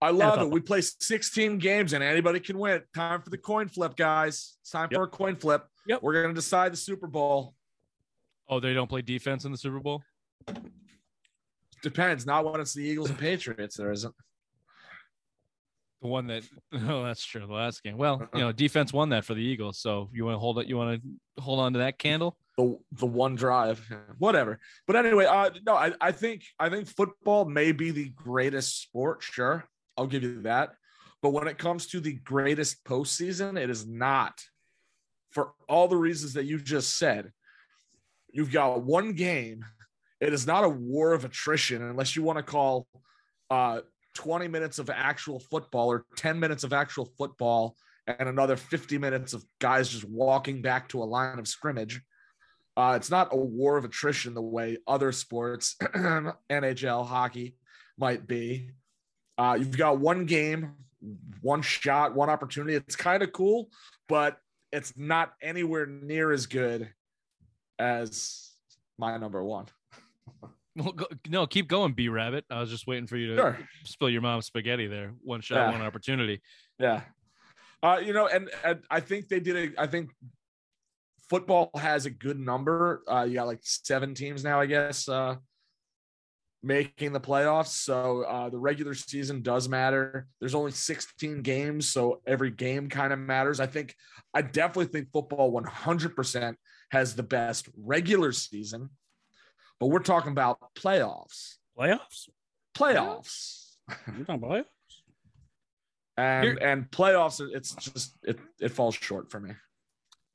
Speaker 4: I love
Speaker 2: NFL.
Speaker 4: it. We play 16 games and anybody can win. Time for the coin flip, guys. It's time
Speaker 2: Yep.
Speaker 4: for a coin flip.
Speaker 2: Yep.
Speaker 4: We're gonna decide the Super Bowl.
Speaker 3: Oh, they don't play defense in the Super Bowl?
Speaker 4: Depends. Not when it's the Eagles and Patriots. There isn't.
Speaker 3: The one that oh, that's true. The last game. Well, you uh-uh. know, defense won that for the Eagles. So you want to hold it? You want to hold on to that candle?
Speaker 4: The the one drive, whatever. But anyway, uh, no, I, I think I think football may be the greatest sport. Sure, I'll give you that. But when it comes to the greatest postseason, it is not. For all the reasons that you just said, you've got one game. It is not a war of attrition unless you want to call uh, 20 minutes of actual football or 10 minutes of actual football and another 50 minutes of guys just walking back to a line of scrimmage. Uh, it's not a war of attrition the way other sports, NHL, hockey, might be. Uh, you've got one game one shot, one opportunity. It's kind of cool, but it's not anywhere near as good as my number one.
Speaker 3: Well, go, no, keep going, B Rabbit. I was just waiting for you to
Speaker 4: Sure.
Speaker 3: spill your mom's spaghetti there. One shot,
Speaker 4: Yeah.
Speaker 3: one opportunity.
Speaker 4: Yeah. Uh, you know, and, and I think they did a, I think football has a good number. Uh, you got like seven teams now, I guess, uh, making the playoffs. So uh, the regular season does matter. There's only 16 games, so every game kind of matters. I think, I definitely think football 100% has the best regular season, but we're talking about playoffs.
Speaker 2: Playoffs?
Speaker 4: Playoffs.
Speaker 2: You're talking playoffs?
Speaker 4: And
Speaker 3: Here-
Speaker 4: and playoffs, it's just it it falls short for me.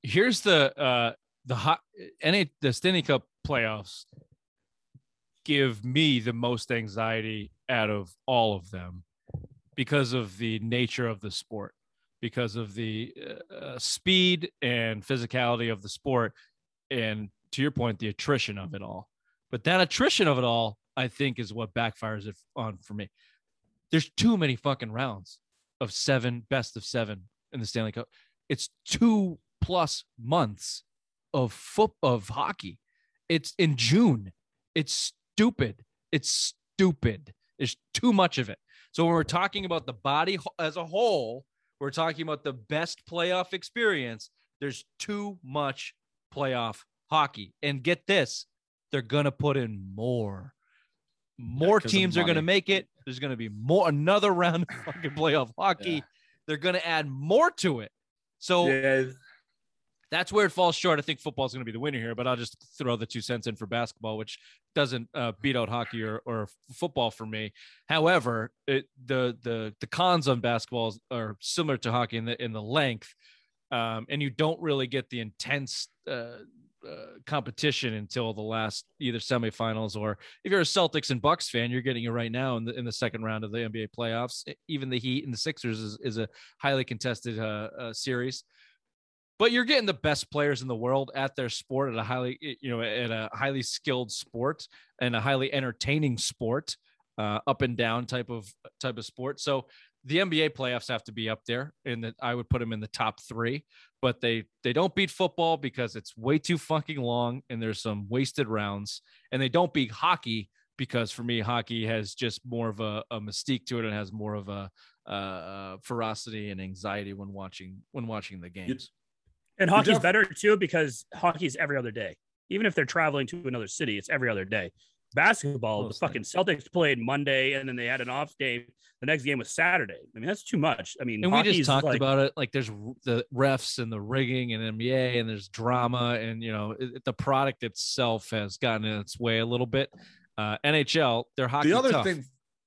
Speaker 3: Here's the uh the hot any the Stanley Cup playoffs give me the most anxiety out of all of them because of the nature of the sport, because of the uh, uh, speed and physicality of the sport, and to your point, the attrition of it all. But that attrition of it all, I think, is what backfires it on for me. There's too many fucking rounds of seven, best of seven in the Stanley Cup. It's two plus months of foot of hockey. It's in June. It's stupid. It's stupid. There's too much of it. So when we're talking about the body as a whole, we're talking about the best playoff experience. There's too much playoff hockey. And get this, they're gonna put in more. More
Speaker 4: of
Speaker 3: teams are gonna make it. There's gonna be more another round of fucking playoff hockey.
Speaker 4: Yeah.
Speaker 3: They're gonna add more to it. So
Speaker 4: Yeah,
Speaker 3: that's where it falls short. I think football is going to be the winner here, but I'll just throw the two cents in for basketball, which doesn't uh, beat out hockey or, or football for me. However, it, the the the cons on basketball are similar to hockey in the in the length, um, and you don't really get the intense uh, uh, competition until the last either semifinals or if you're a Celtics and Bucks fan, you're getting it right now in the in the second round of the NBA playoffs. Even the Heat and the Sixers is, is a highly contested uh, uh, series but you're getting the best players in the world at their sport at a highly you know at a highly skilled sport and a highly entertaining sport uh, up and down type of type of sport. So the nba playoffs have to be up there and that i would put them in the top three but they they don't beat football because it's way too fucking long and there's some wasted rounds. And they don't beat hockey because for me hockey has just more of a, a mystique to it and has more of a uh, ferocity and anxiety when watching when watching the games
Speaker 2: And hockey's
Speaker 4: def-
Speaker 2: better too because hockey's every other day. Even if they're traveling to another city, it's every other day. Basketball, the
Speaker 3: Mostly.
Speaker 2: fucking Celtics played Monday and then they had an off day. The next game was Saturday. I mean, that's too much. I mean,
Speaker 3: and we just talked
Speaker 2: like-
Speaker 3: about it like there's the refs and the rigging and nba and there's drama and you know it, the product itself has gotten in its way a little bit uh nhl they're hockey
Speaker 4: the other
Speaker 3: tough.
Speaker 4: thing,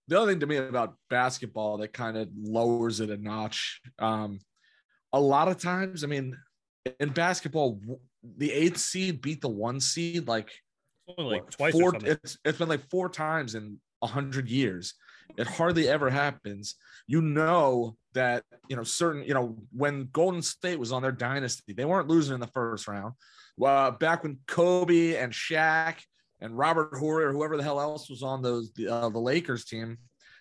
Speaker 4: the other thing to me about basketball that kind of lowers it a notch. Um, a lot of times, I mean, in basketball, the eighth seed beat the one seed like
Speaker 2: like
Speaker 4: what,
Speaker 2: twice
Speaker 4: four. It's it's been like four times in a hundred years. It hardly ever happens. You know that you know certain. You know when Golden State was on their dynasty, they weren't losing in the first round. Uh, back when Kobe and Shaq and Robert Horry or whoever the hell else was on those the, uh, the Lakers team,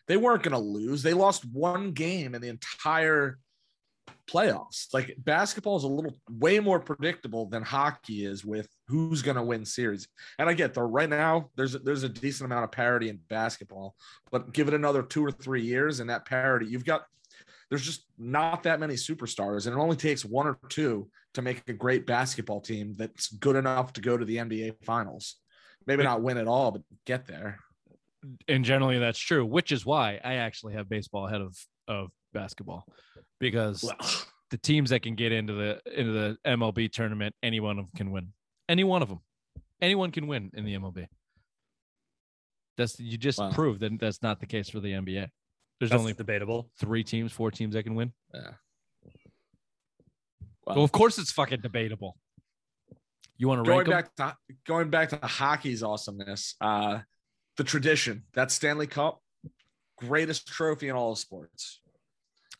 Speaker 4: they weren't going to lose. They lost one game in the entire playoffs. Like basketball is a little way more predictable than hockey is with who's going to win series. And I get though right now there's a, there's a decent amount of parity in basketball, but give it another 2 or 3 years and that parity you've got there's just not that many superstars and it only takes one or two to make a great basketball team that's good enough to go to the NBA finals. Maybe not win at all but get there.
Speaker 3: and generally that's true which is why i actually have baseball ahead of of basketball because
Speaker 4: Well,
Speaker 3: the teams that can get into the into the mlb tournament any one of them can win any one of them anyone can win in the mlb that's you just
Speaker 4: Wow.
Speaker 3: proved that that's not the case for the nba there's
Speaker 2: That's
Speaker 3: only
Speaker 2: debatable.
Speaker 3: three teams four teams that can win
Speaker 4: yeah.
Speaker 3: Well, of course it's fucking debatable. You want to
Speaker 4: going
Speaker 3: rank 'em?
Speaker 4: back to going back to hockey's awesomeness uh the tradition that stanley cup greatest trophy in all of sports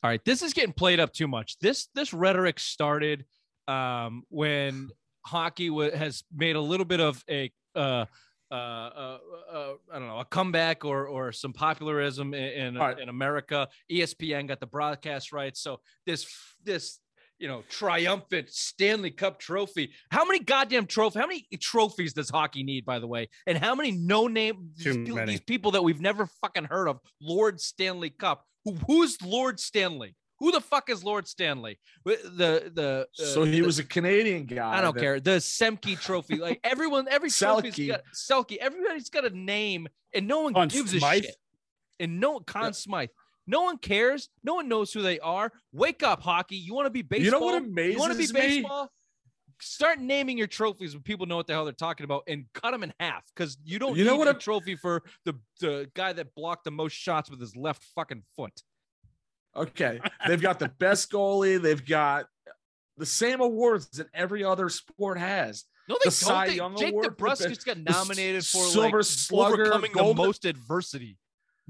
Speaker 3: All right, this is getting played up too much. This this rhetoric started um, when hockey wa has made a little bit of a uh, uh, uh, I don't know, a comeback or or some popularism in in,
Speaker 4: right.
Speaker 3: in America. ESPN got the broadcast rights, so this this you know triumphant Stanley Cup trophy. How many goddamn trophy? How many trophies does hockey need, by the way? And how many no name these, these people that we've never fucking heard of? Lord Stanley Cup. Who, who's Lord Stanley? Who the fuck is Lord Stanley? The the uh,
Speaker 4: so he
Speaker 3: the-
Speaker 4: was a Canadian guy.
Speaker 3: I don't
Speaker 4: that-
Speaker 3: care. The Selke trophy, like everyone, every trophy's got Selke. Everybody's got a name, and no one gives a shit. And no Conn
Speaker 4: Yeah.
Speaker 3: Smythe. No one cares. No one knows who they are. Wake up, hockey. You want to be baseball?
Speaker 4: You know what amazes
Speaker 3: You want to be
Speaker 4: amazes me?
Speaker 3: baseball? Start naming your trophies when people know what the hell they're talking about, and cut them in half because you don't
Speaker 4: You
Speaker 3: need
Speaker 4: know what
Speaker 3: a
Speaker 4: am-
Speaker 3: trophy for the the guy that blocked the most shots with his left fucking foot.
Speaker 4: Okay, they've got the best goalie. They've got the same awards that every other sport has.
Speaker 3: No, they
Speaker 4: The
Speaker 3: don't.
Speaker 4: Cy
Speaker 3: They,
Speaker 4: Young
Speaker 3: Jake DeBrusk
Speaker 4: best-
Speaker 3: got nominated for
Speaker 4: Silver
Speaker 3: like
Speaker 4: Slugger,
Speaker 3: overcoming
Speaker 4: Golden-
Speaker 3: the most adversity.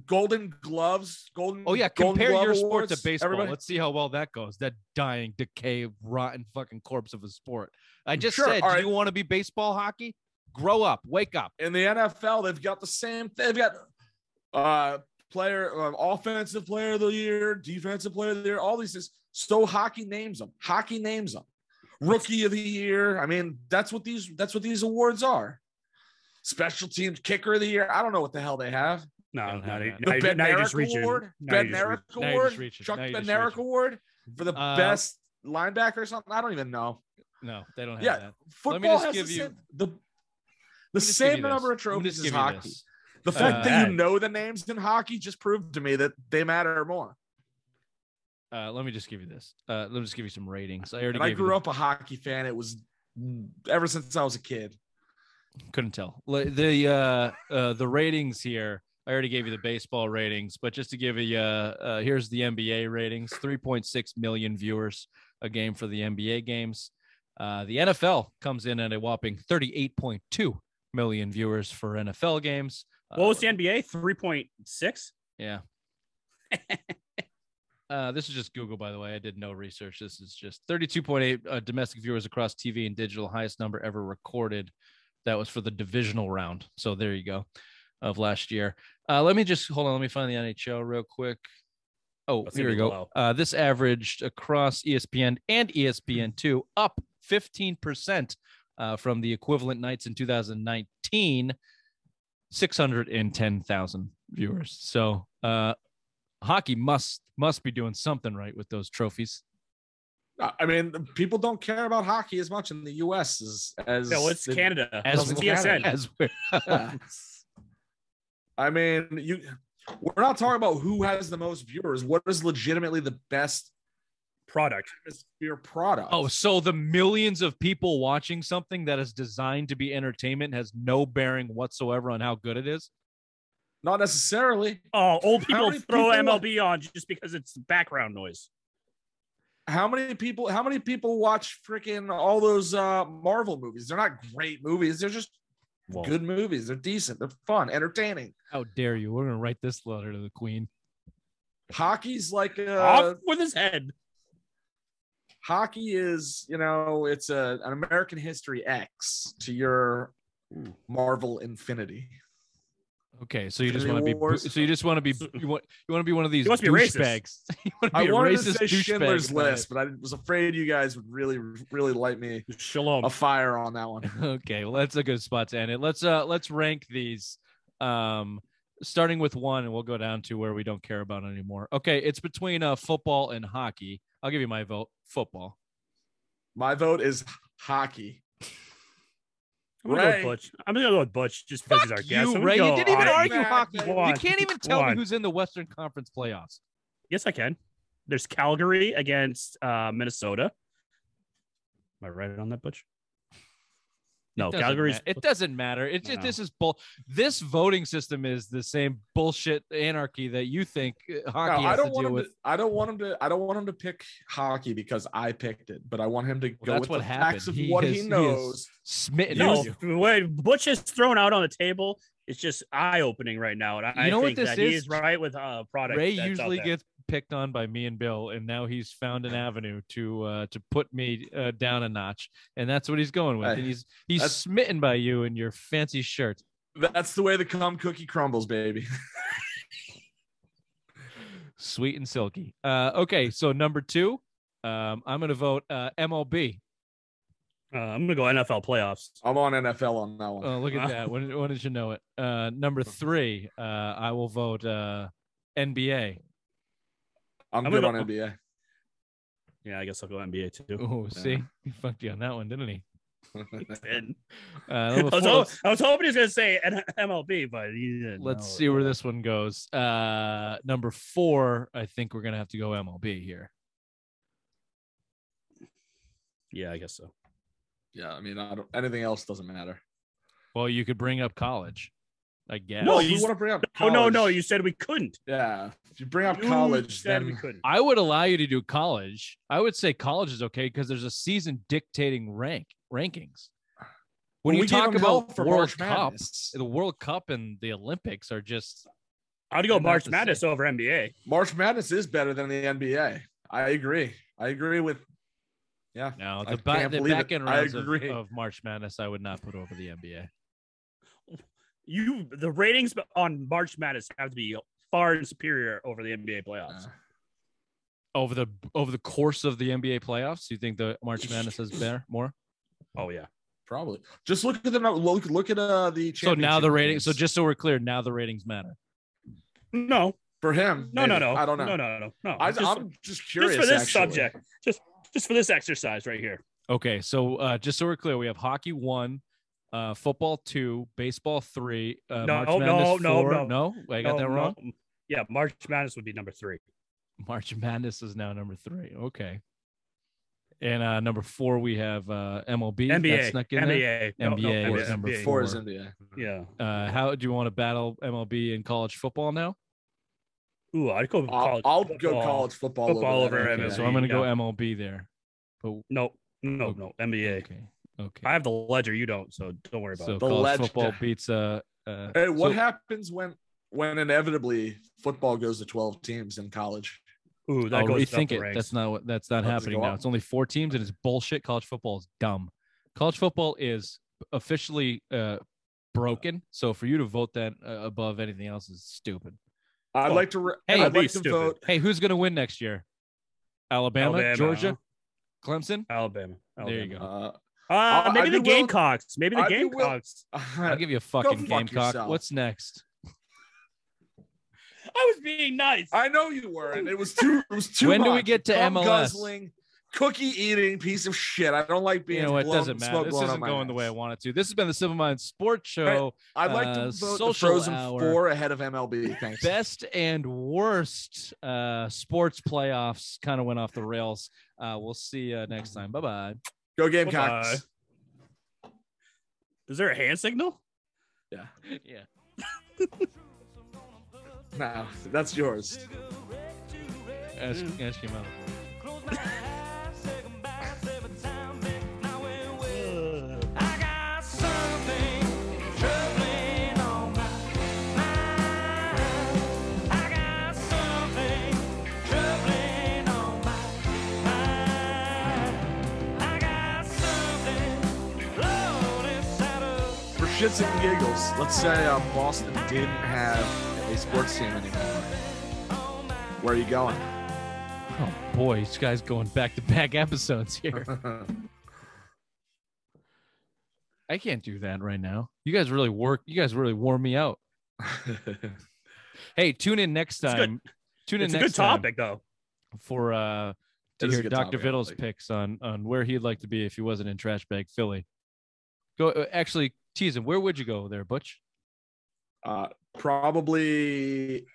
Speaker 4: Golden Gloves, Golden.
Speaker 3: Oh yeah,
Speaker 4: Golden
Speaker 3: compare
Speaker 4: Glove
Speaker 3: your sport to baseball.
Speaker 4: everybody-
Speaker 3: Let's see how well that goes. That dying, decay, rotten fucking corpse of a sport. I just
Speaker 4: Sure,
Speaker 3: said,
Speaker 4: all
Speaker 3: do
Speaker 4: right.
Speaker 3: you want to be baseball hockey? Grow up, wake up.
Speaker 4: in the NFL, they've got the same. They've got uh player, uh, offensive player of the year, defensive player of the year, all these things. So hockey names them. Hockey names them. Rookie of the year. I mean, that's what these. That's what these awards are. Special teams kicker of the year. I don't know what the hell they have.
Speaker 2: No,
Speaker 3: don't
Speaker 2: no,
Speaker 3: have
Speaker 2: now,
Speaker 4: The
Speaker 2: you-
Speaker 4: Ben Merrick. Award.
Speaker 2: now
Speaker 4: Ben
Speaker 2: you're
Speaker 4: Merrick Award. Chuck
Speaker 3: Now
Speaker 4: Ben Merrick. Award for the
Speaker 3: Uh,
Speaker 4: best linebacker or something. I don't even know.
Speaker 3: No, they don't have
Speaker 4: Yeah,
Speaker 3: that.
Speaker 4: football
Speaker 3: Let me just
Speaker 4: has
Speaker 3: give
Speaker 4: the
Speaker 3: you-
Speaker 4: same, the, the
Speaker 3: Let me just give
Speaker 4: same
Speaker 3: you
Speaker 4: number of trophies as hockey.
Speaker 3: this.
Speaker 4: The fact
Speaker 3: Uh,
Speaker 4: that you know the names in hockey just proved to me that they matter more.
Speaker 3: Uh, let me just give you this. Uh, let me just give you some ratings. I already
Speaker 4: And I
Speaker 3: gave you
Speaker 4: grew
Speaker 3: the-
Speaker 4: up a hockey fan. It was ever since I was a kid.
Speaker 3: couldn't tell the uh uh the ratings here i already gave you the baseball ratings but just to give you uh, uh here's the nba ratings 3.6 million viewers a game for the nba games uh the nfl comes in at a whopping 38.2 million viewers for nfl games uh,
Speaker 2: What was the NBA? Three point six.
Speaker 3: yeah Uh, this is just Google, by the way. I did no research. This is just 32.8 uh, domestic viewers across TV and digital, highest number ever recorded. That was for the divisional round. So there you go, of last year. Uh, let me just hold on. Let me find the NHL real quick. Oh,
Speaker 2: Let's
Speaker 3: here we go. Uh, this averaged across ESPN and ESPN2 up 15% uh, from the equivalent nights in 2019, 610,000 viewers. So uh, hockey must must be doing something right with those trophies.
Speaker 4: I I mean, people don't care about hockey as much in the U.S. as as
Speaker 2: No, it's
Speaker 4: the-
Speaker 2: Canada.
Speaker 3: As
Speaker 2: it's
Speaker 4: well-
Speaker 2: TSN.
Speaker 3: As we're-
Speaker 4: Yeah. I mean, you. We're not talking about who has the most viewers. What is legitimately the best
Speaker 2: product.
Speaker 4: your product?
Speaker 3: oh, so the millions of people watching something that is designed to be entertainment has no bearing whatsoever on how good it is.
Speaker 4: not necessarily.
Speaker 2: Oh, old people throw
Speaker 4: people-
Speaker 2: MLB on just because it's background noise.
Speaker 4: How many people? How many people watch freaking all those uh Marvel movies? They're not great movies. They're just
Speaker 2: Well,
Speaker 4: good movies. They're decent. They're fun, entertaining.
Speaker 3: How dare you? We're gonna write this letter to the queen.
Speaker 4: Hockey's like uh,
Speaker 2: Off with his head.
Speaker 4: hockey is you know it's a an American History X to your Marvel Infinity.
Speaker 3: Okay, so you just want to be
Speaker 4: Wars.
Speaker 3: so you just want to be you want you want to be one of these
Speaker 2: He wants to be racist.
Speaker 3: douchebags. you
Speaker 4: I wanted to say Schindler's. List, but I was afraid you guys would really, really light me
Speaker 2: Shalom.
Speaker 4: a fire on that one.
Speaker 3: okay well that's a good spot to end it let's uh let's rank these um starting with one and we'll go down to where we don't care about anymore okay it's between uh football and hockey i'll give you my vote football
Speaker 4: My vote is hockey.
Speaker 2: I'm gonna go with Butch. I'm gonna go with Butch just because he's our guest.
Speaker 3: you
Speaker 2: I'm
Speaker 3: ray you didn't even argue hockey you can't even tell me who's in the western conference playoffs
Speaker 2: Yes, I can. There's Calgary against uh, Minnesota. Am I right on that, Butch? No,
Speaker 3: It doesn't
Speaker 2: Calgary's.
Speaker 3: ma- it doesn't matter it's just
Speaker 2: No.
Speaker 3: this is bull this voting system is the same bullshit anarchy that you think uh,
Speaker 4: No,
Speaker 3: hockey
Speaker 4: I don't
Speaker 3: to
Speaker 4: want
Speaker 3: deal
Speaker 4: him
Speaker 3: with
Speaker 4: to. I don't want him to. I don't want him to pick hockey because I picked it. But I want him to go
Speaker 3: that's
Speaker 4: with
Speaker 3: what
Speaker 4: the
Speaker 3: happened.
Speaker 4: facts of
Speaker 3: He
Speaker 4: what
Speaker 3: has-
Speaker 4: he
Speaker 3: he is
Speaker 4: knows.
Speaker 3: smitten
Speaker 2: No,
Speaker 3: on you.
Speaker 2: the way Butch is thrown out on the table. It's just eye opening right now, and I
Speaker 3: You know what
Speaker 2: think
Speaker 3: this
Speaker 2: that he
Speaker 3: is?
Speaker 2: is right with uh product.
Speaker 3: Ray
Speaker 2: that's out
Speaker 3: usually
Speaker 2: there.
Speaker 3: gets picked on by me and Bill, and now he's found an avenue to uh, to put me uh, down a notch, and that's what he's going with.
Speaker 4: Hey,
Speaker 3: and he's he's
Speaker 4: that's-
Speaker 3: smitten by you and your fancy shirt.
Speaker 4: That's the way the cum cookie crumbles, baby.
Speaker 3: Sweet and silky. Uh, okay, so number two, um, I'm going to vote uh, MLB.
Speaker 2: Uh, I'm gonna go NFL playoffs.
Speaker 4: I'm on NFL on that one.
Speaker 3: Oh, look at that. When, when did you know it? Uh, number three, uh, I will vote uh, NBA.
Speaker 4: I'm
Speaker 2: I'm
Speaker 4: good
Speaker 2: gonna-
Speaker 4: on NBA.
Speaker 2: Yeah, I guess I'll go NBA too.
Speaker 3: Oh,
Speaker 4: Yeah.
Speaker 3: see, he fucked you on that one, didn't he?
Speaker 2: And
Speaker 3: Uh,
Speaker 2: I, was
Speaker 3: four,
Speaker 2: ho- I was hoping he was gonna say MLB, but he didn't.
Speaker 3: let's
Speaker 2: No.
Speaker 3: see where this one goes. Uh, number four, I think we're gonna have to go MLB here.
Speaker 2: Yeah, I guess so.
Speaker 4: yeah, I mean, I don't, anything else doesn't matter.
Speaker 3: Well, you could bring up college, I guess.
Speaker 2: No,
Speaker 4: No,
Speaker 2: you
Speaker 4: you want to bring up?
Speaker 2: Oh no, no, you said we couldn't.
Speaker 4: Yeah, if you bring up
Speaker 2: You
Speaker 4: college,
Speaker 2: said
Speaker 4: then
Speaker 2: we couldn't.
Speaker 3: I would allow you to do college. I would say college is okay because there's a season dictating rank rankings. When
Speaker 4: Well,
Speaker 3: you
Speaker 4: we
Speaker 3: talk about
Speaker 4: for
Speaker 3: World
Speaker 4: March
Speaker 3: Cup, the World Cup and the Olympics are just
Speaker 2: I'd go March Madness over NBA.
Speaker 4: March Madness is better than the NBA. I agree. I agree with. Yeah,
Speaker 3: now
Speaker 4: I
Speaker 3: the, back
Speaker 4: can't
Speaker 3: the back end rounds of, of March Madness. I would not put over the NBA.
Speaker 2: You the ratings on March Madness have to be far superior over the NBA playoffs.
Speaker 4: Yeah.
Speaker 3: Over the over the course of the NBA playoffs, you think the March Madness is better more?
Speaker 2: Oh yeah.
Speaker 4: probably. Just look at the nu- look. Look at uh the.
Speaker 3: So now the
Speaker 4: championship
Speaker 3: ratings. So just so we're clear, now the ratings matter.
Speaker 2: No,
Speaker 4: for him.
Speaker 2: no, no,
Speaker 4: maybe.
Speaker 2: no.
Speaker 4: I don't know.
Speaker 2: No, no, no, no.
Speaker 4: I,
Speaker 2: just,
Speaker 4: I'm just curious.
Speaker 2: just for this
Speaker 4: actually.
Speaker 2: subject. Just just for this exercise right here.
Speaker 3: Okay, so uh, just so we're clear, we have hockey one, uh, football two, baseball three, uh,
Speaker 2: No,
Speaker 3: March
Speaker 2: no,
Speaker 3: Madness
Speaker 2: no,
Speaker 3: four.
Speaker 2: no.
Speaker 3: I got
Speaker 2: No,
Speaker 3: that wrong.
Speaker 2: no. Yeah, March Madness would be number three.
Speaker 3: March Madness is now number three. Okay. And uh, number four, we have uh, MLB.
Speaker 2: NBA.
Speaker 3: That's not getting there.
Speaker 2: NBA. No, no,
Speaker 3: NBA
Speaker 4: is
Speaker 3: number
Speaker 2: NBA.
Speaker 4: Four is NBA.
Speaker 2: Yeah.
Speaker 3: Uh, how do you want to battle MLB and college football now?
Speaker 2: Ooh, I'd go
Speaker 4: I'll,
Speaker 2: college.
Speaker 4: I'll go
Speaker 2: football.
Speaker 4: college football,
Speaker 2: Football
Speaker 4: over,
Speaker 2: over
Speaker 4: that.
Speaker 3: Okay,
Speaker 2: MLB.
Speaker 3: so I'm going to go. MLB there. But
Speaker 2: No, no,
Speaker 3: Okay.
Speaker 2: no. NBA.
Speaker 3: okay, okay.
Speaker 2: I have the ledger. You don't, so don't worry about
Speaker 3: so
Speaker 2: it.
Speaker 4: The
Speaker 3: college
Speaker 4: ledge-
Speaker 3: football beats uh. uh
Speaker 4: Hey, what
Speaker 3: so-
Speaker 4: happens when when inevitably football goes to 12 teams in college?
Speaker 2: Ooh, that
Speaker 3: I'll
Speaker 2: goes up
Speaker 3: rethink it.
Speaker 2: ranks.
Speaker 3: That's not what. That's not
Speaker 4: Oh, does
Speaker 3: happening now.
Speaker 4: up?
Speaker 3: It's only four teams, and it's bullshit. College football is dumb. College football is officially uh, broken. So for you to vote that uh, above anything else is stupid.
Speaker 4: I'd
Speaker 2: Oh,
Speaker 4: like to. Re-
Speaker 3: hey,
Speaker 4: I'd like to
Speaker 2: stupid.
Speaker 4: vote.
Speaker 3: Hey, who's going to win next year? Alabama,
Speaker 2: Alabama,
Speaker 3: Georgia, Clemson.
Speaker 2: Alabama.
Speaker 3: There you go.
Speaker 4: Uh,
Speaker 2: Uh,
Speaker 4: I'll-
Speaker 2: maybe the
Speaker 4: willing-
Speaker 2: Gamecocks. Maybe the
Speaker 4: I'd be will-
Speaker 2: Gamecocks.
Speaker 3: I'll give you a fucking
Speaker 4: fuck
Speaker 3: gamecock.
Speaker 4: yourself.
Speaker 3: What's next?
Speaker 2: I was being nice.
Speaker 4: I know you were, and it was too. It was too.
Speaker 3: When do we get to
Speaker 4: Cum
Speaker 3: MLS?
Speaker 4: Guzzling, cookie eating piece of shit. I don't like being.
Speaker 3: You know, it
Speaker 4: blown-
Speaker 3: doesn't matter. This isn't going the way I
Speaker 4: ass.
Speaker 3: want it to. This has been the Simple Mind Sports Show.
Speaker 4: I'd like
Speaker 3: uh,
Speaker 4: to vote the
Speaker 3: social
Speaker 4: Frozen
Speaker 3: hour.
Speaker 4: Four ahead of MLB. Thanks.
Speaker 3: best and worst uh, sports playoffs kind of went off the rails. Uh, we'll see you next time. Bye bye.
Speaker 4: Go Gamecocks.
Speaker 2: Uh, is there a hand signal?
Speaker 4: Yeah.
Speaker 3: Yeah.
Speaker 4: No, that's yours.
Speaker 3: Ask, ask your mother.
Speaker 4: Shits and giggles, let's say uh, Boston didn't have a sports team anymore. Where are you going?
Speaker 3: Oh boy, this guy's going back to back episodes here. I can't do that right now. You guys really work. You guys really wore me out. Hey, tune in next
Speaker 2: It's
Speaker 3: time. Tune in
Speaker 2: It's a good topic, though.
Speaker 3: for uh to
Speaker 4: It is a
Speaker 3: hear Dr.
Speaker 4: topic,
Speaker 3: Vittles'
Speaker 4: actually.
Speaker 3: picks on on where he'd like to be if he wasn't in trash bag Philly. Go uh, actually tease him. Where would you go there, Butch?
Speaker 4: uh, probably